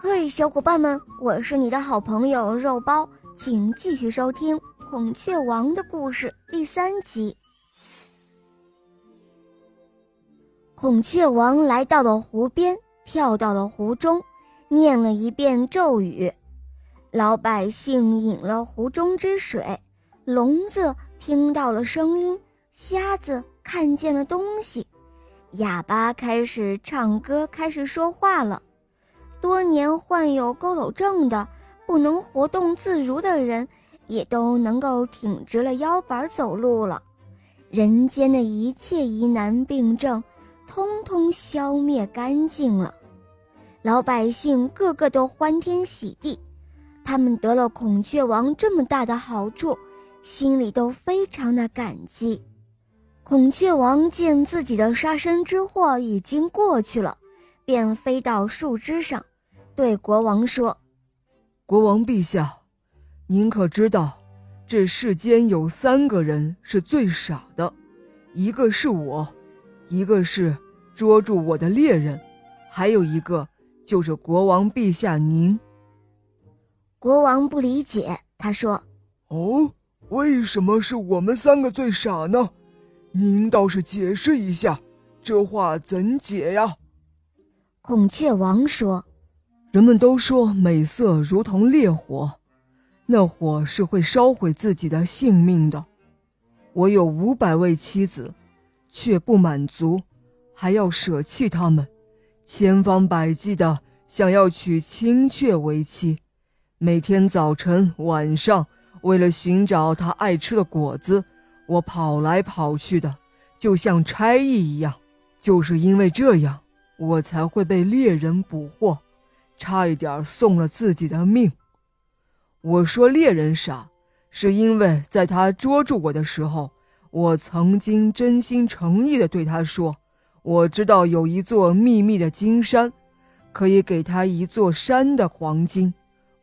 嘿，小伙伴们，我是你的好朋友肉包，请继续收听《孔雀王的故事》第三集。孔雀王来到了湖边，跳到了湖中，念了一遍咒语，老百姓饮了湖中之水，聋子听到了声音，瞎子看见了东西。哑巴开始唱歌，开始说话了。多年患有佝偻症的、不能活动自如的人，也都能够挺直了腰板走路了。人间的一切疑难病症，通通消灭干净了。老百姓个个都欢天喜地，他们得了孔雀王这么大的好处，心里都非常的感激。孔雀王见自己的杀身之祸已经过去了，便飞到树枝上，对国王说：“国王陛下，您可知道，这世间有三个人是最傻的，一个是我，一个是捉住我的猎人，还有一个就是国王陛下您。”国王不理解，他说：“哦，为什么是我们三个最傻呢？”您倒是解释一下，这话怎解呀？孔雀王说：“人们都说美色如同烈火，那火是会烧毁自己的性命的。我有五百位妻子，却不满足，还要舍弃他们，千方百计的想要娶青雀为妻。每天早晨晚上，为了寻找他爱吃的果子。”我跑来跑去的，就像差役一样。就是因为这样，我才会被猎人捕获，差一点送了自己的命。我说猎人傻，是因为在他捉住我的时候，我曾经真心诚意的对他说：“我知道有一座秘密的金山，可以给他一座山的黄金。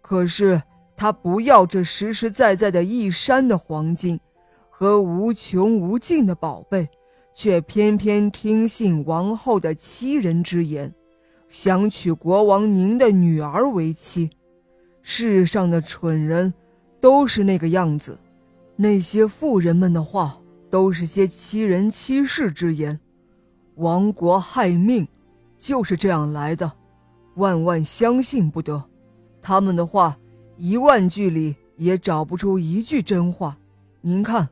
可是他不要这实实在在的一山的黄金。”和无穷无尽的宝贝，却偏偏听信王后的欺人之言，想娶国王您的女儿为妻。世上的蠢人都是那个样子，那些富人们的话都是些欺人欺世之言。亡国害命，就是这样来的，万万相信不得。他们的话，一万句里也找不出一句真话。您看。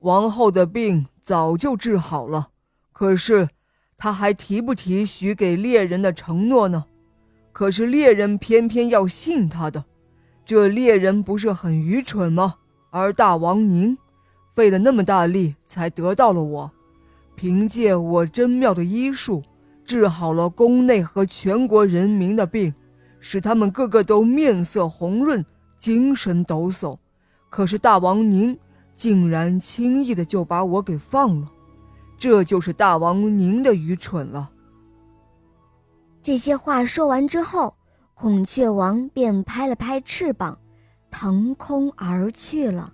王后的病早就治好了，可是他还提不提许给猎人的承诺呢？可是猎人偏偏要信他的，这猎人不是很愚蠢吗？而大王您，费了那么大力才得到了我，凭借我真妙的医术，治好了宫内和全国人民的病，使他们个个都面色红润，精神抖擞。可是大王您。竟然轻易的就把我给放了，这就是大王您的愚蠢了。这些话说完之后，孔雀王便拍了拍翅膀，腾空而去了。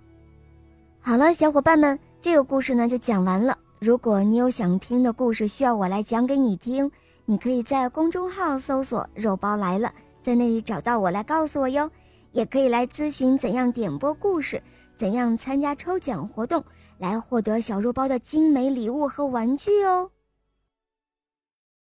好了，小伙伴们，这个故事呢就讲完了。如果你有想听的故事需要我来讲给你听，你可以在公众号搜索“肉包来了”，在那里找到我来告诉我哟。也可以来咨询怎样点播故事。怎样参加抽奖活动来获得小肉包的精美礼物和玩具哦？